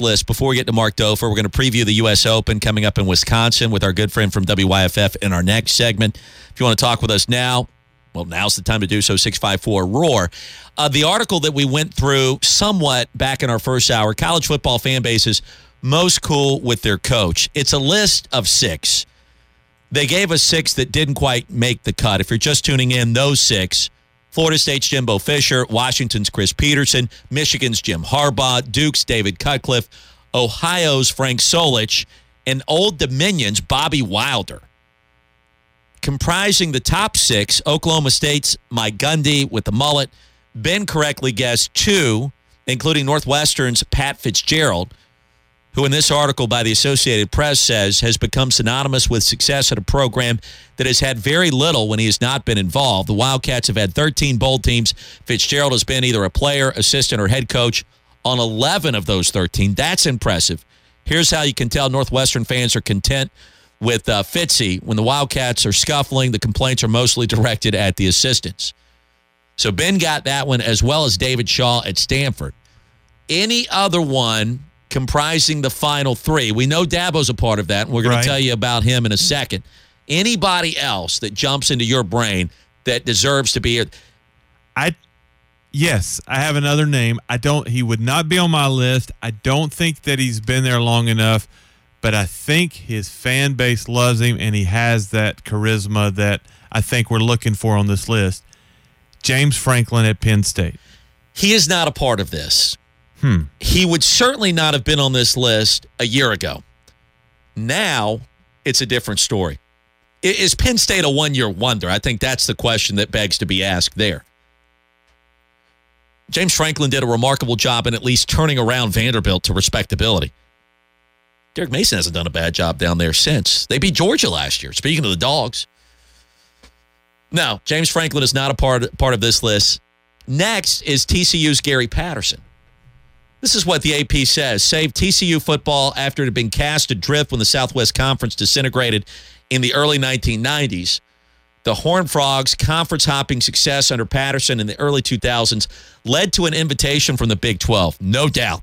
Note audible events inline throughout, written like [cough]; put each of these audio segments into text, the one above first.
list before we get to Mark Dofer. We're going to preview the U.S. Open coming up in Wisconsin with our good friend from WYFF in our next segment. If you want to talk with us now, well, now's the time to do so. 654 Roar. Uh, the article that we went through somewhat back in our first hour college football fan bases most cool with their coach. It's a list of six. They gave us six that didn't quite make the cut. If you're just tuning in, those six Florida State's Jimbo Fisher, Washington's Chris Petersen, Michigan's Jim Harbaugh, Duke's David Cutcliffe, Ohio's Frank Solich, and Old Dominion's Bobby Wilder. Comprising the top six, Oklahoma State's Mike Gundy with the mullet. Ben correctly guessed two, including Northwestern's Pat Fitzgerald, who in this article by the Associated Press says has become synonymous with success at a program that has had very little when he has not been involved. The Wildcats have had 13 bowl teams. Fitzgerald has been either a player, assistant, or head coach on 11 of those 13. That's impressive. Here's how you can tell Northwestern fans are content with uh, Fitzy. When the Wildcats are scuffling, the complaints are mostly [laughs] directed at the assistants. So Ben got that one as well as David Shaw at Stanford. Any other one comprising the final three. We know Dabo's a part of that, and we're going Right. to tell you about him in a second. Anybody else that jumps into your brain that deserves to be here? I yes, I have another name. I don't he would not be on my list. I don't think that he's been there long enough, but I think his fan base loves him and he has that charisma that I think we're looking for on this list. James Franklin at Penn State. He is not a part of this. Hmm. He would certainly not have been on this list a year ago. Now it's a different story. Is Penn State a one year wonder? I think that's the question that begs to be asked there. James Franklin did a remarkable job in at least turning around Vanderbilt to respectability. Derek Mason hasn't done a bad job down there since. They beat Georgia last year. Speaking of the dogs. No, James Franklin is not a part, part of this list. Next is TCU's Gary Patterson. This is what the AP says. Saved TCU football after it had been cast adrift when the Southwest Conference disintegrated in the early 1990s. The Horned Frogs' conference hopping success under Patterson in the early 2000s led to an invitation from the Big 12, no doubt.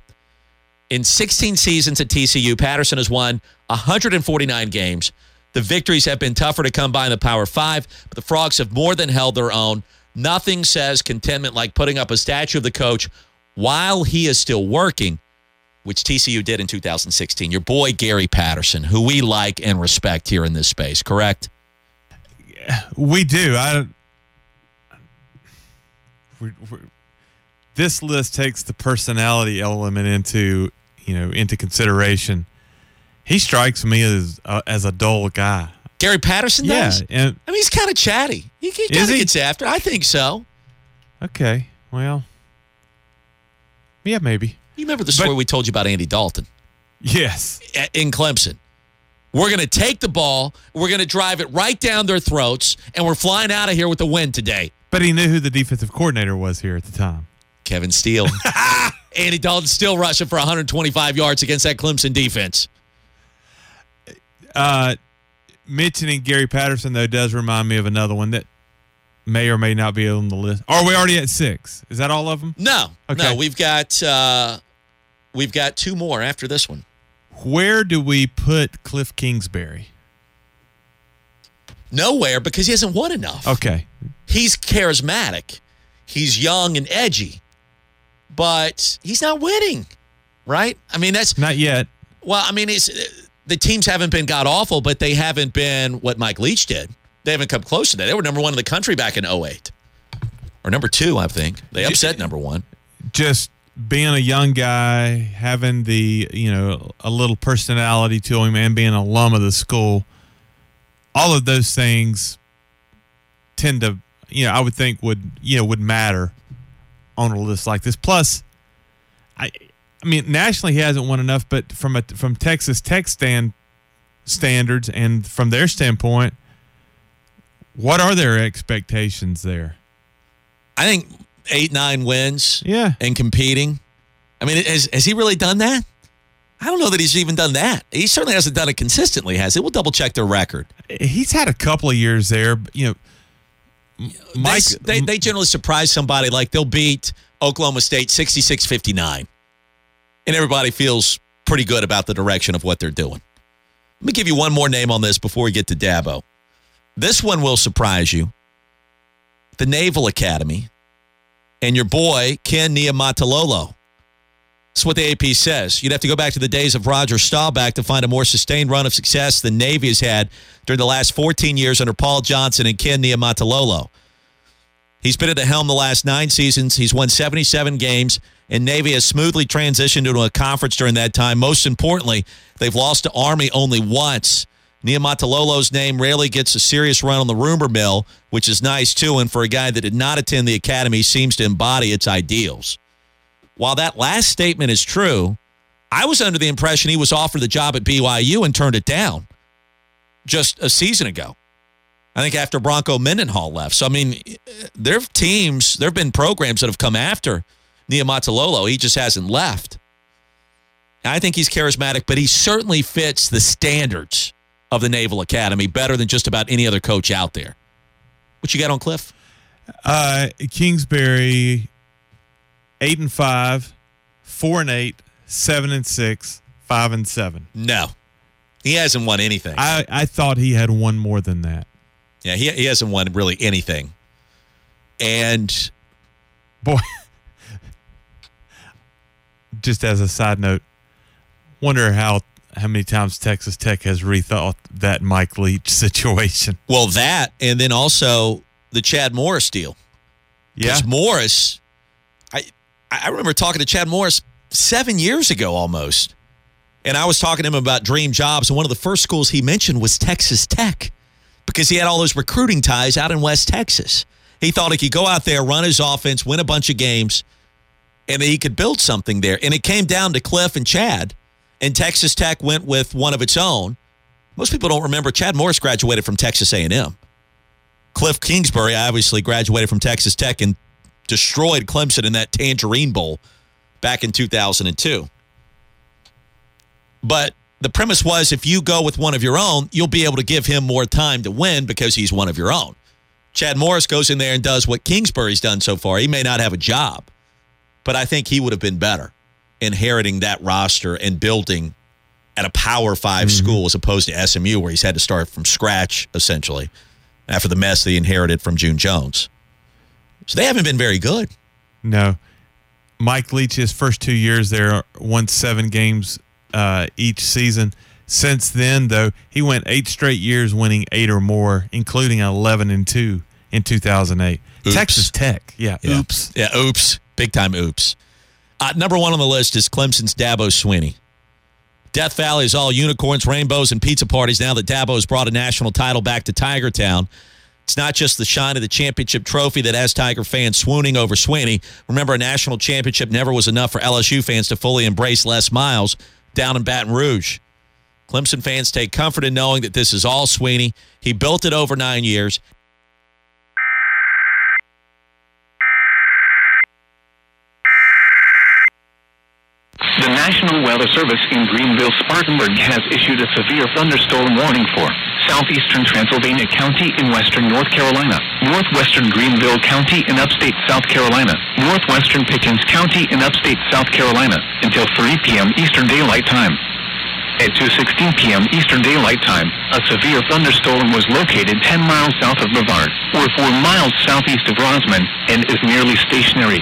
In 16 seasons at TCU, Patterson has won 149 games. The victories have been tougher to come by in the Power Five, but the Frogs have more than held their own. Nothing says contentment like putting up a statue of the coach while he is still working, which TCU did in 2016. Your boy, Gary Patterson, who we like and respect here in this space, correct? We do. I. we we this list takes the personality element into you know into consideration. He strikes me as uh, as a dull guy. Gary Patterson Yeah, does? and I mean, he's kind of chatty. He, he kind of gets after. I think so. okay, well, yeah, maybe. You remember the story But- we told you about Andy Dalton? Yes, in Clemson. We're going to take the ball, we're going to drive it right down their throats, and we're flying out of here with the win today. but he knew who the defensive coordinator was here at the time. Kevin Steele. [laughs] Andy Dalton still rushing for 125 yards against that Clemson defense. Uh, mentioning Gary Patterson though does remind me of another one that may or may not be on the list. Are we already at six? Is that all of them? No, Okay. no, we've got uh, we've got two more after this one. Where do we put Cliff Kingsbury? Nowhere because he hasn't won enough. Okay, He's charismatic, he's young and edgy, but he's not winning, right? I mean, that's not yet. Well, I mean, it's the teams haven't been god awful, but they haven't been what Mike Leach did. They haven't come close to that. They were number one in the country back in 08. Or number two, I think. They upset number one. Just being a young guy, having the you know a little personality to him, and being an alum of the school, all of those things tend to you know I would think would you know would matter on a list like this. Plus, I I mean nationally he hasn't won enough, but from a from Texas Tech stand standards and from their standpoint, what are their expectations there? I think eight, nine wins Yeah. and competing. I mean, has, has he really done that? I don't know that he's even done that. He certainly hasn't done it consistently, has he? We'll double check their record. he's had a couple of years there. but, You know, Mike. they, they, they generally surprise somebody like they'll beat Oklahoma State 66 59. And everybody feels pretty good about the direction of what they're doing. Let me give you one more name on this before we get to Dabo. This one will surprise you. The Naval Academy and your boy, Ken Niumatalolo. That's what the AP says. You'd have to go back to the days of Roger Staubach to find a more sustained run of success than Navy has had during the last 14 years under Paul Johnson and Ken Niumatalolo. He's been at the helm the last nine seasons. He's won 77 games, and Navy has smoothly transitioned into a conference during that time. Most importantly, they've lost to Army only once. Niumatalolo's name rarely gets a serious run on the rumor mill, which is nice too. And for a guy that did not attend the academy, seems to embody its ideals. While that last statement is true, I was under the impression he was offered the job at BYU and turned it down just a season ago. I think after Bronco Mendenhall left. So, I mean, there have teams, there have been programs that have come after Niumatalolo. He just hasn't left. I think he's charismatic, but he certainly fits the standards of the Naval Academy better than just about any other coach out there. What you got on Cliff? Uh, Kingsbury eight and five, four and eight, seven and six, five and seven. No, he hasn't won anything. I, I thought he had won more than that. Yeah, he he hasn't won really anything. And boy, [laughs] just as a side note, wonder how how many times Texas Tech has rethought that Mike Leach [laughs] situation. Well, that and then also the Chad Morris deal. Yeah, Morris I I remember talking to Chad Morris seven years ago almost. And I was talking to him about dream jobs. And one of the first schools he mentioned was Texas Tech because he had all those recruiting ties out in West Texas. He thought he could go out there, run his offense, win a bunch of games, and that he could build something there. And it came down to Cliff and Chad, and Texas Tech went with one of its own. Most people don't remember Chad Morris graduated from Texas A&M. Cliff Kingsbury obviously graduated from Texas Tech and destroyed Clemson in that Tangerine Bowl back in 2002. But the premise was if you go with one of your own, you'll be able to give him more time to win because he's one of your own. Chad Morris goes in there and does what Kingsbury's done so far. He may not have a job, but I think he would have been better inheriting that roster and building at a Power 5 mm-hmm. school as opposed to SMU, where he's had to start from scratch essentially after the mess that he inherited from June Jones. So they haven't been very good. No. Mike Leach, his first two years there, won seven games uh, each season. Since then, though, he went eight straight years winning eight or more, including 11 and 2 in 2008. Oops. Texas Tech. Yeah, yeah. Oops. Yeah, oops. Big time oops. Uh, number one on the list is Clemson's Dabo Swinney. Death Valley is all unicorns, rainbows, and pizza parties now that Dabo has brought a national title back to Tiger Town. It's not just the shine of the championship trophy that has Tiger fans swooning over Swinney. Remember, a national championship never was enough for LSU fans to fully embrace Les Miles down in Baton Rouge. Clemson fans take comfort in knowing that this is all Swinney. He built it over nine years. The National Weather Service in Greenville, Spartanburg has issued a severe thunderstorm warning for southeastern Transylvania County in western North Carolina, northwestern Greenville County in upstate South Carolina, northwestern Pickens County in upstate South Carolina until 3 p.m. Eastern Daylight Time. At 2.16 p.m. Eastern Daylight Time, a severe thunderstorm was located 10 miles south of Brevard, or 4 miles southeast of Rosman, and is nearly stationary.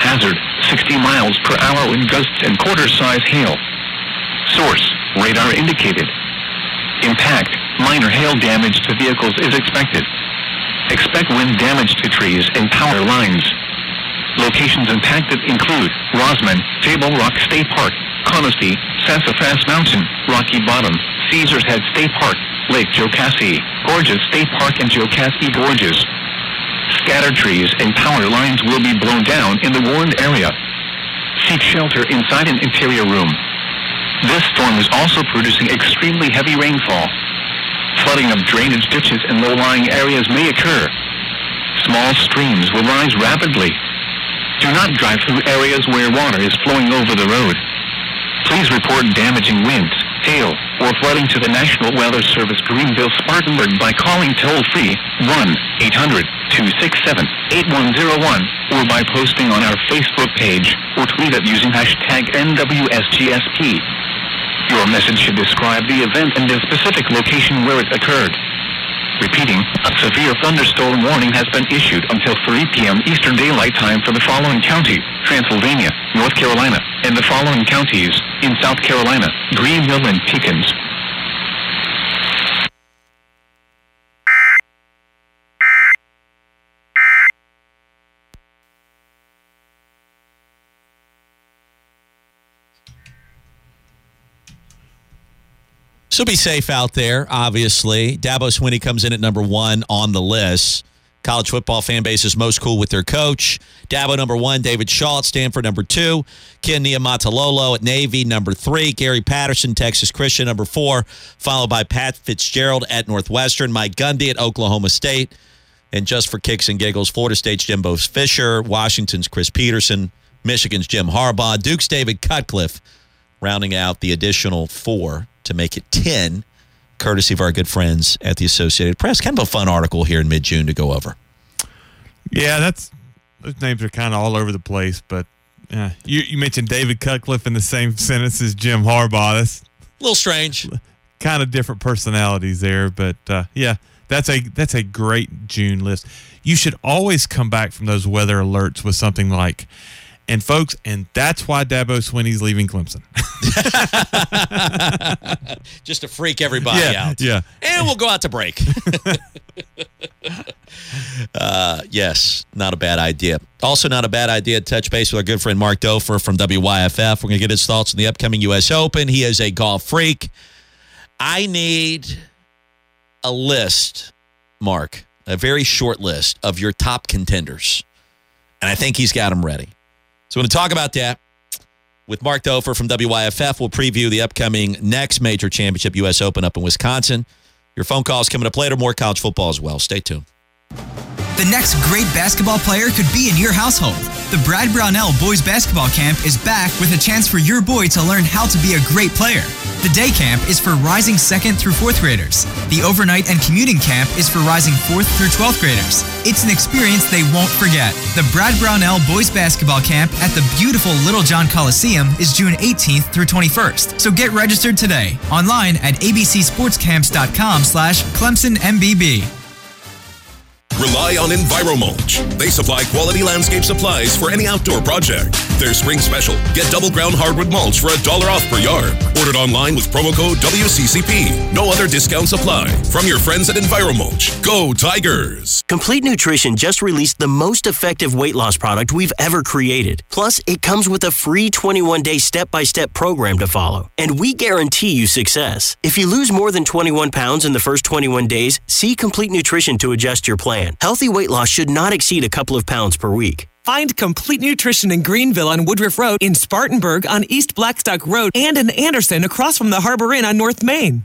Hazard, 60 miles per hour in gusts and quarter-size hail. Source, radar indicated. Impact, minor hail damage to vehicles is expected. Expect wind damage to trees and power lines. Locations impacted include Rosman, Table Rock State Park, Conestee, Sassafras Mountain, Rocky Bottom, Caesars Head State Park, Lake Jocassee, Gorges State Park and Jocassee Gorges. Scattered trees and power lines will be blown down in the warned area. Seek shelter inside an interior room. This storm is also producing extremely heavy rainfall. Flooding of drainage ditches and low-lying areas may occur. Small streams will rise rapidly. Do not drive through areas where water is flowing over the road. Please report damaging winds, hail, or flooding to the National Weather Service Greenville Spartanburg by calling toll-free 1-800 267-8101 or by posting on our Facebook page or tweet it using hashtag NWSGSP. Your message should describe the event and the specific location where it occurred. Repeating, a severe thunderstorm warning has been issued until 3 p.m. Eastern Daylight Time for the following counties, Transylvania, North Carolina, and the following counties in South Carolina, Greenville and Pickens. So be safe out there, obviously. Dabo Swinney comes in at number one on the list. College football fan base is most cool with their coach. Dabo number one, David Shaw at Stanford number two, Ken Niumatalolo at Navy number three, Gary Patterson, Texas Christian number four, followed by Pat Fitzgerald at Northwestern, Mike Gundy at Oklahoma State, and just for kicks and giggles, Florida State's Jimbo Fisher, Washington's Chris Petersen, Michigan's Jim Harbaugh, Duke's David Cutcliffe, rounding out the additional four to make it 10, courtesy of our good friends at the Associated Press. Kind of a fun article here in mid June to go over. Yeah, that's those names are kind of all over the place, but uh, you, you mentioned David Cutcliffe in the same sentence as Jim Harbaugh. That's A little strange. kind of different personalities there, but uh, yeah, that's a that's a great June list. You should always come back from those weather alerts with something like, and folks, and that's why Dabo Swinney's leaving Clemson. [laughs] Just to freak everybody yeah, out. yeah. And we'll go out to break. [laughs] uh, yes, not a bad idea. Also, not a bad idea to touch base with our good friend Mark Dofer from WYFF. We're going to get his thoughts on the upcoming U.S. Open. He is a golf freak. I need a list, Mark, a very short list of your top contenders. And I think he's got them ready. So we're going to talk about that with Mark Dofer from WYFF. We'll preview the upcoming next major championship, U.S. Open up in Wisconsin. Your phone calls coming up later. More college football as well. Stay tuned. The next great basketball player could be in your household. The Brad Brownell Boys Basketball Camp is back with a chance for your boy to learn how to be a great player. The day camp is for rising second through fourth graders. The overnight and commuting camp is for rising fourth through 12th graders. It's an experience they won't forget. The Brad Brownell Boys Basketball Camp at the beautiful Littlejohn Coliseum is June 18th through 21st. So get registered today online at abcsportscamps.com slash Clemson MBB. Rely on EnviroMulch. They supply quality landscape supplies for any outdoor project. Their spring special, get double ground hardwood mulch for a dollar off per yard. Ordered online with promo code WCCP. No other discounts apply. From your friends at EnviroMulch. Go Tigers! Complete Nutrition just released the most effective weight loss product we've ever created. Plus, it comes with a free 21 day step by step program to follow. And we guarantee you success. If you lose more than 21 pounds in the first 21 days, see Complete Nutrition to adjust your plan. Healthy weight loss should not exceed a couple of pounds per week. Find Complete Nutrition in Greenville on Woodruff Road, in Spartanburg on East Blackstock Road, and in Anderson across from the Harbor Inn on North Main.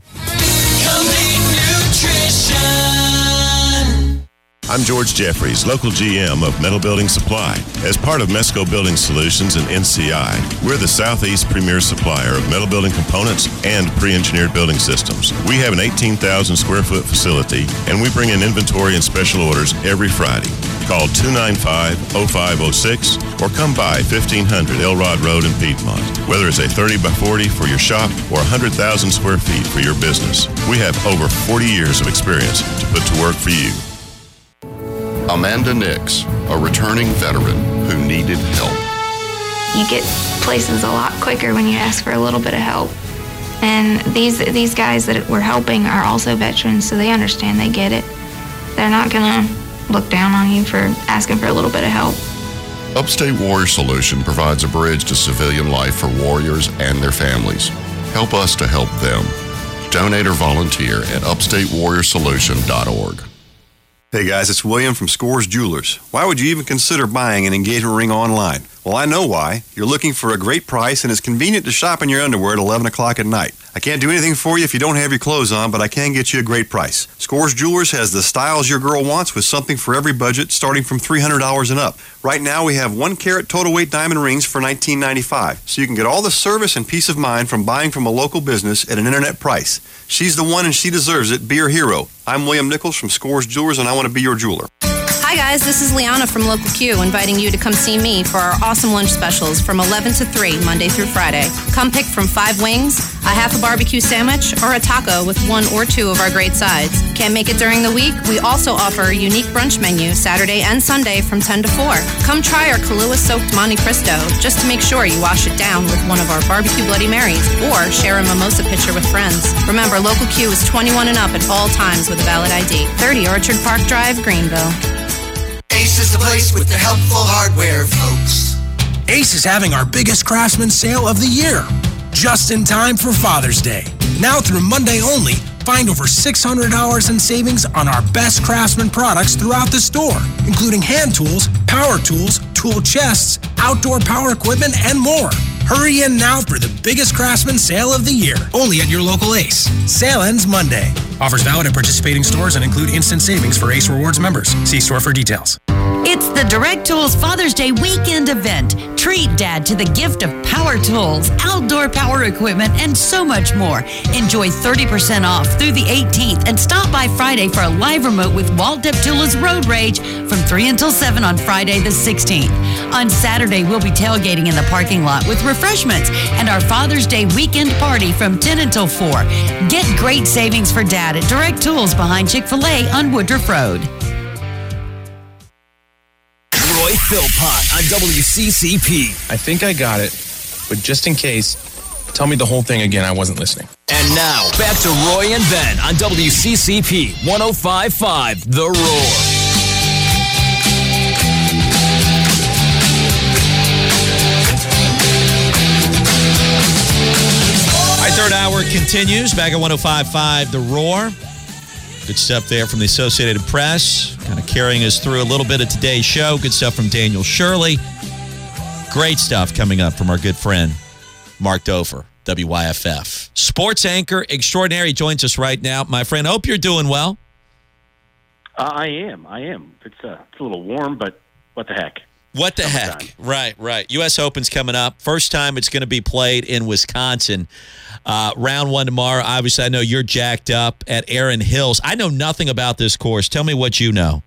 I'm George Jeffries, local GM of Metal Building Supply. As part of Mesco Building Solutions and NCI, we're the Southeast premier supplier of metal building components and pre-engineered building systems. We have an 18,000 square foot facility, and we bring in inventory and special orders every Friday. Call 295-0506 or come by 1500 Elrod Road in Piedmont. Whether it's a 30 by 40 for your shop or 100,000 square feet for your business, we have over 40 years of experience to put to work for you. Amanda Nix, a returning veteran who needed help. You get places a lot quicker when you ask for a little bit of help. And these these guys that we're helping are also veterans, so they understand, they get it. They're not gonna look down on you for asking for a little bit of help. Upstate Warrior Solution provides a bridge to civilian life for warriors and their families. Help us to help them. Donate or volunteer at upstatewarriorsolution.org. Hey guys, it's William from Scores Jewelers. Why would you even consider buying an engagement ring online? Well, I know why. You're looking for a great price and it's convenient to shop in your underwear at 11 o'clock at night. I can't do anything for you if you don't have your clothes on, but I can get you a great price. Scores Jewelers has the styles your girl wants with something for every budget starting from $300 and up. Right now, we have one carat total weight diamond rings for $19.95, so you can get all the service and peace of mind from buying from a local business at an internet price. She's the one and she deserves it. Be her hero. I'm William Nichols from Scores Jewelers and I want to be your jeweler. Guys. This is Liana from Local Q inviting you to come see me for our awesome lunch specials from 11 to 3, Monday through Friday. Come pick from five wings, a half a barbecue sandwich, or a taco with one or two of our great sides. Can't make it during the week? We also offer a unique brunch menu Saturday and Sunday from 10 to 4. Come try our Kahlua soaked Monte Cristo just to make sure you wash it down with one of our barbecue Bloody Marys or share a mimosa pitcher with friends. Remember, Local Q is 21 and up at all times with a valid ID. 30 Orchard Park Drive, Greenville. Ace is the place with the helpful hardware, folks. Ace is having our biggest craftsman sale of the year, just in time for Father's Day. Now through Monday only, find over $600 in savings on our best craftsman products throughout the store, including hand tools, power tools, tool chests, outdoor power equipment, and more. Hurry in now for the biggest craftsman sale of the year, only at your local Ace. Sale ends Monday. Offers valid at participating stores and include instant savings for Ace Rewards members. See store for details. It's the Direct Tools Father's Day weekend event. Treat dad to the gift of power tools, outdoor power equipment, and so much more. Enjoy 30% off through the 18th and stop by Friday for a live remote with Walt Deptula's Road Rage from 3 until 7 on Friday the 16th. On Saturday, we'll be tailgating in the parking lot with refreshments and our Father's Day weekend party from 10 until 4. Get great savings for dad at Direct Tools behind Chick fil A on Woodruff Road. Roy Philpott on WCCP. I think I got it, but just in case, tell me the whole thing again. I wasn't listening. And now, back to Roy and Ben on WCCP 1055 The Roar. Our third hour continues back at 1055 The Roar. Good stuff there from the Associated Press, kind of carrying us through a little bit of today's show. Good stuff from Daniel Shirley. Great stuff coming up from our good friend, Mark Dofer, WYFF. Sports anchor extraordinary joins us right now. My friend, hope you're doing well. Uh, I am. I am. It's, uh, it's a little warm, but what the heck? What the heck? Right, right. U.S. Open's coming up. First time it's going to be played in Wisconsin. Uh, round one tomorrow. Obviously, I know you're jacked up at Erin Hills. I know nothing about this course. Tell me what you know.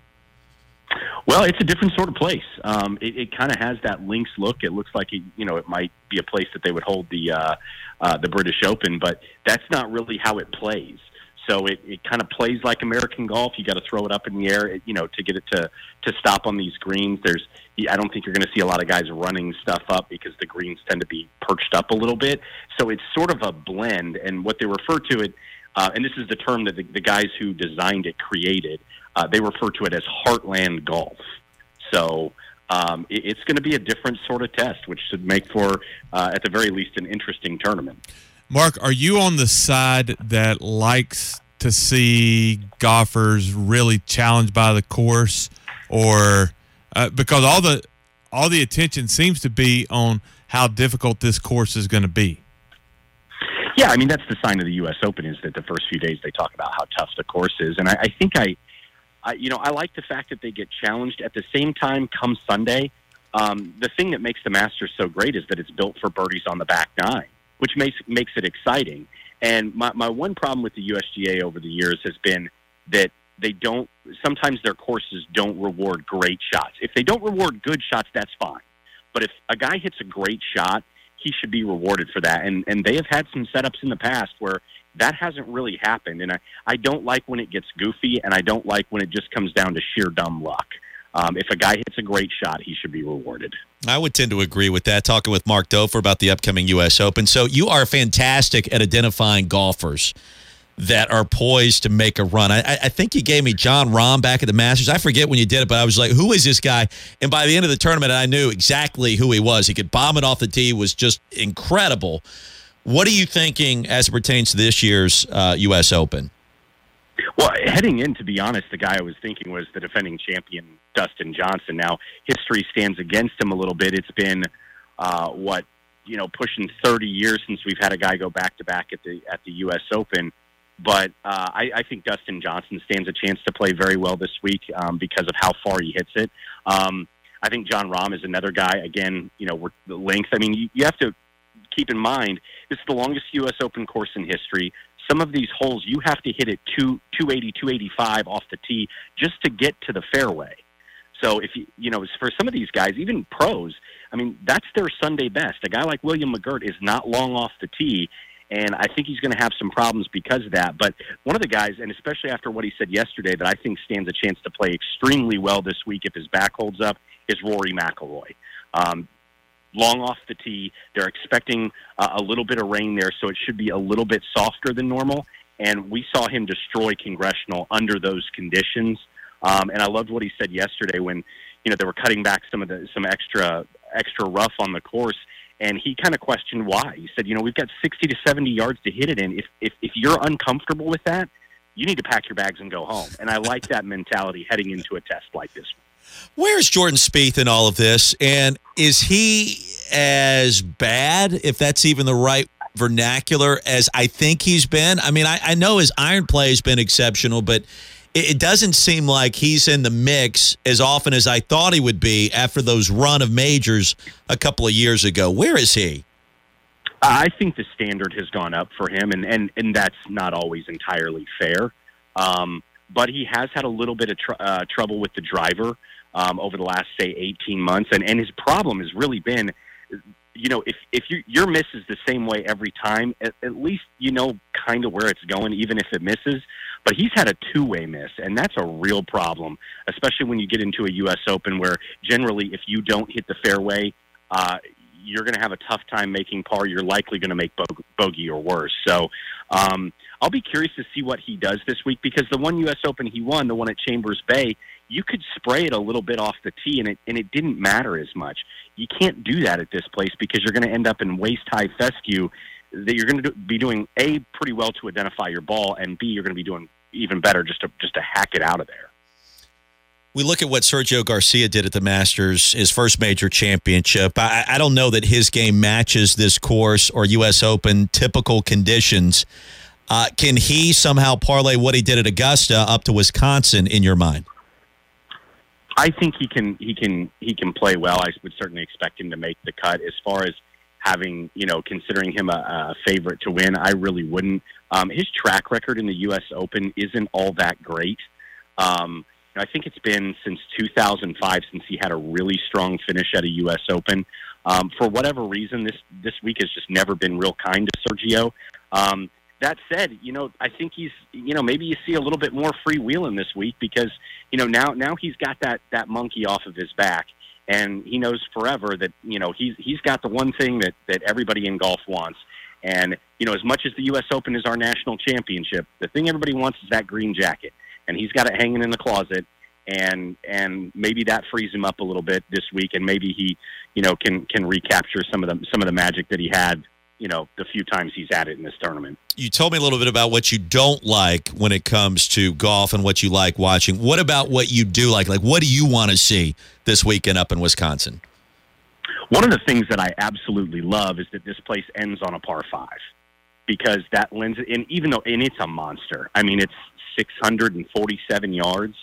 Well, it's a different sort of place. Um, it it kind of has that links look. It looks like it, you know it might be a place that they would hold the uh, uh, the British Open, but that's not really how it plays. So it, it kind of plays like American golf. You got to throw it up in the air, you know, to get it to to stop on these greens. There's I don't think you're going to see a lot of guys running stuff up because the greens tend to be perched up a little bit. So it's sort of a blend, and what they refer to it, uh, and this is the term that the, the guys who designed it created. Uh, they refer to it as heartland golf. So um, it, it's going to be a different sort of test, which should make for, uh, at the very least, an interesting tournament. Mark, are you on the side that likes to see golfers really challenged by the course, or uh, because all the all the attention seems to be on how difficult this course is going to be? Yeah, I mean that's the sign of the U.S. Open is that the first few days they talk about how tough the course is, and I, I think I, I, you know, I like the fact that they get challenged. At the same time, come Sunday, um, the thing that makes the Masters so great is that it's built for birdies on the back nine, which makes makes it exciting. And my my one problem with the USGA over the years has been that they don't sometimes their courses don't reward great shots. If they don't reward good shots, that's fine. But if a guy hits a great shot, he should be rewarded for that. And and they have had some setups in the past where that hasn't really happened. And I, I don't like when it gets goofy, and I don't like when it just comes down to sheer dumb luck. Um, if a guy hits a great shot, he should be rewarded. I would tend to agree with that. Talking with Mark Dofer about the upcoming U.S. Open. So you are fantastic at identifying golfers that are poised to make a run. I, I think you gave me Jon Rahm back at the Masters. I forget when you did it, but I was like, who is this guy? And by the end of the tournament, I knew exactly who he was. He could bomb it off the tee, was just incredible. What are you thinking as it pertains to this year's uh, U.S. Open? Well, heading in, to be honest, the guy I was thinking was the defending champion, Dustin Johnson. Now, history stands against him a little bit. It's been, uh, what, you know, pushing 30 years since we've had a guy go back to back at the at the U.S. Open. But uh, I, I think Dustin Johnson stands a chance to play very well this week um, because of how far he hits it. Um, I think Jon Rahm is another guy. Again, you know, we're, the length. I mean, you, you have to keep in mind this is the longest U.S. Open course in history. Some of these holes you have to hit it two, 280, 285 off the tee just to get to the fairway. So if you you know for some of these guys, even pros, I mean that's their Sunday best. A guy like William McGirt is not long off the tee, and I think he's going to have some problems because of that. But one of the guys, and especially after what he said yesterday, that I think stands a chance to play extremely well this week if his back holds up, is Rory McIlroy. Um, long off the tee, they're expecting uh, a little bit of rain there, so it should be a little bit softer than normal. And we saw him destroy Congressional under those conditions. Um, and I loved what he said yesterday when, you know, they were cutting back some of the some extra extra rough on the course, and he kind of questioned why. He said, you know, we've got 60 to 70 yards to hit it in. If if if you're uncomfortable with that, you need to pack your bags and go home. And I like that mentality heading into a test like this. Where's Jordan Spieth in all of this? And is he as bad, if that's even the right vernacular, as I think he's been? I mean, I, I know his iron play has been exceptional, but it, it doesn't seem like he's in the mix as often as I thought he would be after those run of majors a couple of years ago. Where is he? I think the standard has gone up for him, and and and that's not always entirely fair. Um, but he has had a little bit of tr- uh, trouble with the driver um, over the last say 18 months, and and his problem has really been, you know, if if you, your miss is the same way every time, at, at least you know kind of where it's going, even if it misses. But he's had a two way miss, and that's a real problem, especially when you get into a U.S. Open where generally if you don't hit the fairway. Uh, you're going to have a tough time making par. You're likely going to make bo- bogey or worse. So um, I'll be curious to see what he does this week because the one U.S. Open he won, the one at Chambers Bay, you could spray it a little bit off the tee and it and it didn't matter as much. You can't do that at this place because you're going to end up in waist high fescue that you're going to do, be doing a pretty well to identify your ball and b you're going to be doing even better just to just to hack it out of there. We look at what Sergio Garcia did at the Masters, his first major championship. I, I don't know that his game matches this course or U.S. Open typical conditions. Uh, can he somehow parlay what he did at Augusta up to Wisconsin in your mind? I think he can he can he can play well. I would certainly expect him to make the cut. As far as having you know considering him a, a favorite to win, I really wouldn't. Um, his track record in the U.S. Open isn't all that great. Um, I think it's been since 2005 since he had a really strong finish at a U.S. Open. Um, for whatever reason, this this week has just never been real kind to Sergio. Um, that said, you know, I think he's, you know, maybe you see a little bit more freewheeling this week because, you know, now now he's got that that monkey off of his back, and he knows forever that you know he's he's got the one thing that that everybody in golf wants. And you know, as much as the U.S. Open is our national championship, the thing everybody wants is that green jacket, and he's got it hanging in the closet. And and maybe that frees him up a little bit this week, and maybe he, you know, can can recapture some of the some of the magic that he had you know the few times he's at it in this tournament. You told me a little bit about what you don't like when it comes to golf and what you like watching. What about what you do like? Like, what do you want to see this weekend up in Wisconsin? One of the things that I absolutely love is that this place ends on a par five because that lends. And even though and it's a monster, I mean it's 647 yards.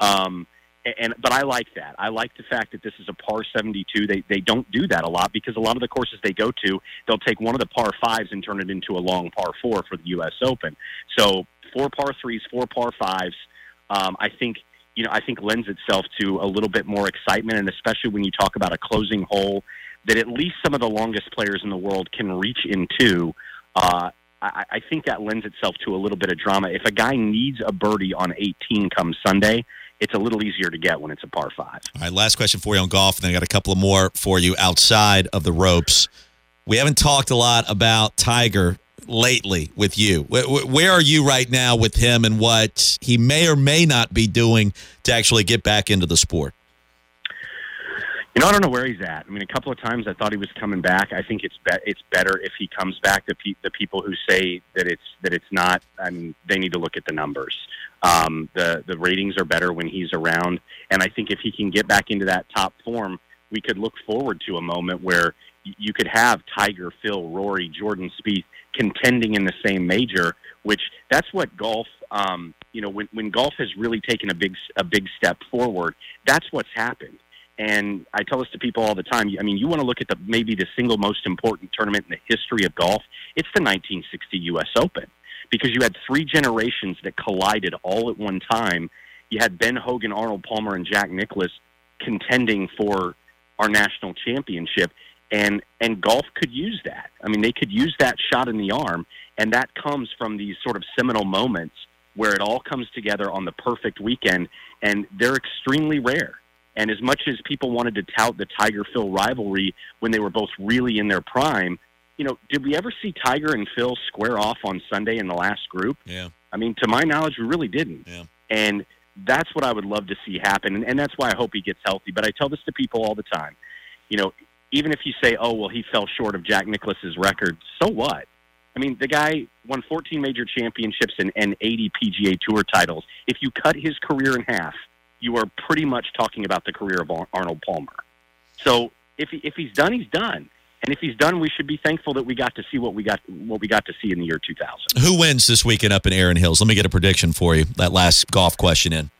Um, and but I like that. I like the fact that this is a par 72. They they don't do that a lot because a lot of the courses they go to, they'll take one of the par fives and turn it into a long par four for the U.S. Open. So four par threes, four par fives. Um, I think you know I think lends itself to a little bit more excitement, and especially when you talk about a closing hole that at least some of the longest players in the world can reach into. Uh, I, I think that lends itself to a little bit of drama. If a guy needs a birdie on 18 come Sunday, it's a little easier to get when it's a par five. All right, last question for you on golf, and then I got a couple of more for you outside of the ropes. We haven't talked a lot about Tiger lately with you. Where are you right now with him and what he may or may not be doing to actually get back into the sport? You know, I don't know where he's at. I mean, a couple of times I thought he was coming back. I think it's be- it's better if he comes back. The, pe- the people who say that it's that it's not, I mean, they need to look at the numbers. Um, the the ratings are better when he's around, and I think if he can get back into that top form, we could look forward to a moment where you could have Tiger, Phil, Rory, Jordan Spieth contending in the same major. Which that's what golf. Um, you know, when when golf has really taken a big a big step forward, that's what's happened and I tell this to people all the time. I mean, you want to look at the maybe the single most important tournament in the history of golf. It's the 1960 U.S. Open because you had three generations that collided all at one time. You had Ben Hogan, Arnold Palmer, and Jack Nicklaus contending for our national championship. And and golf could use that. I mean, they could use that shot in the arm, and that comes from these sort of seminal moments where it all comes together on the perfect weekend, and they're extremely rare. And as much as people wanted to tout the Tiger Phil rivalry when they were both really in their prime, you know, did we ever see Tiger and Phil square off on Sunday in the last group? Yeah. I mean, to my knowledge, we really didn't. Yeah. And that's what I would love to see happen. And, and that's why I hope he gets healthy. But I tell this to people all the time. You know, even if you say, oh, well, he fell short of Jack Nicklaus's record, so what? I mean, the guy won 14 major championships and, and 80 PGA Tour titles. If you cut his career in half, you are pretty much talking about the career of Arnold Palmer. So if he, if he's done, he's done. And if he's done, we should be thankful that we got to see what we got what we got to see in the year 2000. Who wins this weekend up in Erin Hills? Let me get a prediction for you. That last golf question in.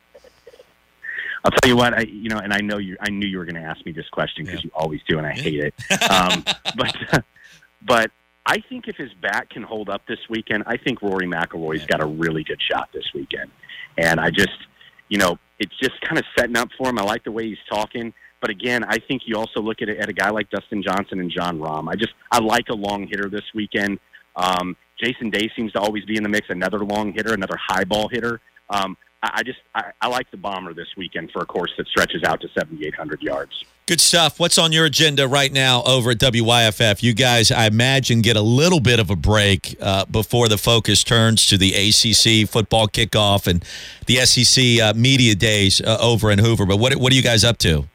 I'll tell you what, I, you know, and I know you. I knew you were going to ask me this question because you always do, and I hate it. [laughs] Um, but, [laughs] but I think if his bat can hold up this weekend, I think Rory McIlroy's got a really good shot this weekend. And I just, you know, it's just kind of setting up for him. I like the way he's talking. But again, I think you also look at it at a guy like Dustin Johnson and Jon Rahm. I just I like a long hitter this weekend. Um, Jason Day seems to always be in the mix. Another long hitter, another high ball hitter. Um, I, I just I, I like the bomber this weekend for a course that stretches out to 7,800 yards. Good stuff. What's on your agenda right now over at WYFF? You guys, I imagine, get a little bit of a break uh, before the focus turns to the ACC football kickoff and the SEC uh, media days uh, over in Hoover. But what what are you guys up to?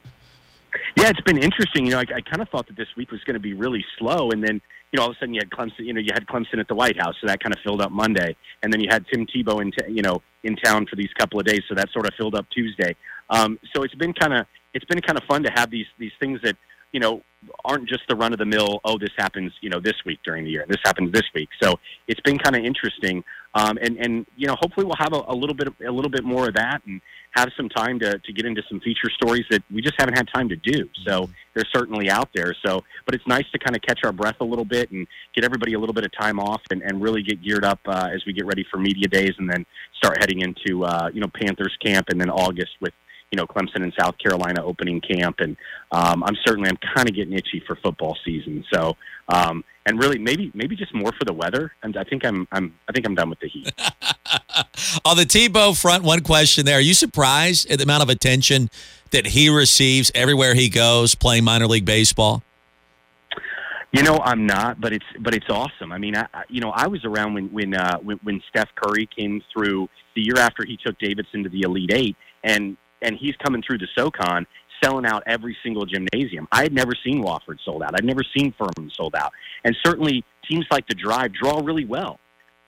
Yeah, it's been interesting. You know, I, I kind of thought that this week was going to be really slow, and then you know, all of a sudden you had Clemson. You know, you had Clemson at the White House, so that kind of filled up Monday, and then you had Tim Tebow in, t- you know, in town for these couple of days, so that sort of filled up Tuesday. Um, so it's been kind of it's been kind of fun to have these these things that you know aren't just the run of the mill. Oh, this happens, you know, this week during the year. This happens this week. So it's been kind of interesting, um, and and you know, hopefully we'll have a, a little bit a little bit more of that and have some time to, to get into some feature stories that we just haven't had time to do. So they're certainly out there. So, but it's nice to kind of catch our breath a little bit and get everybody a little bit of time off and, and really get geared up uh, as we get ready for media days and then start heading into, uh, you know, Panthers camp and then August with, you know, Clemson and South Carolina opening camp. And um, I'm certainly, I'm kind of getting itchy for football season. So, um, and really maybe, maybe just more for the weather. And I think I'm, I'm, I think I'm done with the heat. [laughs] On the Tebow front, one question there. Are you surprised at the amount of attention that he receives everywhere he goes playing minor league baseball? You know, I'm not, but it's but it's awesome. I mean, I, you know, I was around when when, uh, when when Steph Curry came through the year after he took Davidson to the Elite Eight, and and he's coming through the SoCon selling out every single gymnasium. I had never seen Wofford sold out. I'd never seen Furman sold out, and certainly teams like the Drive draw really well.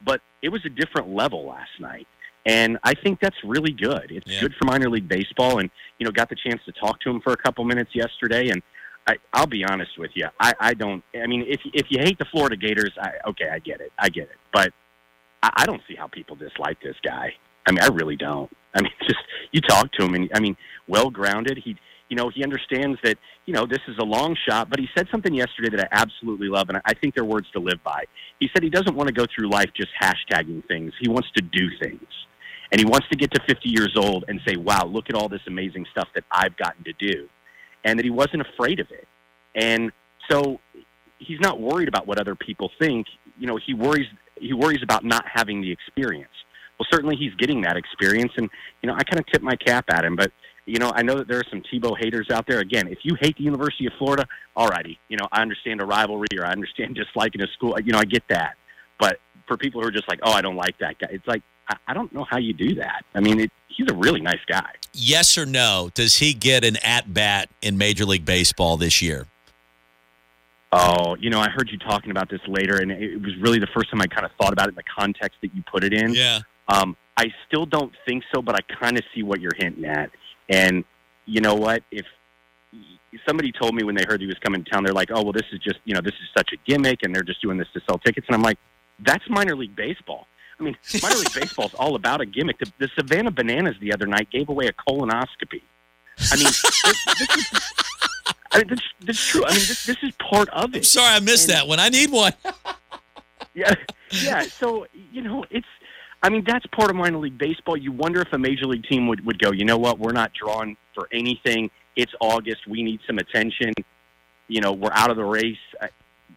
But it was a different level last night. And I think that's really good. It's Yeah. good for minor league baseball. And, you know, got the chance to talk to him for a couple minutes yesterday. And I, I'll be honest with you. I, I don't, I mean, if, if you hate the Florida Gators, I, okay, I get it. I get it. But I, I don't see how people dislike this guy. I mean, I really don't. I mean, [laughs] just you talk to him, and I mean, well grounded. He, you know, he understands that you know this is a long shot. But he said something yesterday that I absolutely love, and I think they're words to live by. He said he doesn't want to go through life just hashtagging things. He wants to do things, and he wants to get to 50 years old and say, "Wow, look at all this amazing stuff that I've gotten to do," and that he wasn't afraid of it. And so he's not worried about what other people think. You know, he worries he worries about not having the experience. Well, certainly he's getting that experience, and you know, I kind of tip my cap at him. But you know, I know that there are some Tebow haters out there. Again, if you hate the University of Florida, alrighty, you know, I understand a rivalry or I understand [laughs] disliking a school. You know, I get that. But for people who are just like, oh, I don't like that guy, it's like I, I don't know how you do that. I mean, it, he's a really nice guy. Yes or no? Does he get an at bat in Major League Baseball this year? Oh, you know, I heard you talking about this later, and it was really the first time I kind of thought about it in the context that you put it in. Yeah. Um, I still don't think so, but I kind of see what you're hinting at. And you know what? If somebody told me when they heard he was coming to town, they're like, "Oh, well, this is just you know, this is such a gimmick, and they're just doing this to sell tickets." And I'm like, "That's minor league baseball." I mean, [laughs] minor league baseball is all about a gimmick. The, the Savannah Bananas the other night gave away a colonoscopy. I mean, this, this is. I mean, this, this is true. I mean, this, this is part of it. Sorry, I missed that one. I need one. [laughs] Yeah, yeah. So you know, it's. I mean, that's part of minor league baseball. You wonder if a major league team would would go. You know what? We're not drawing for anything. it's August. We need some attention. You know, we're out of the race. I,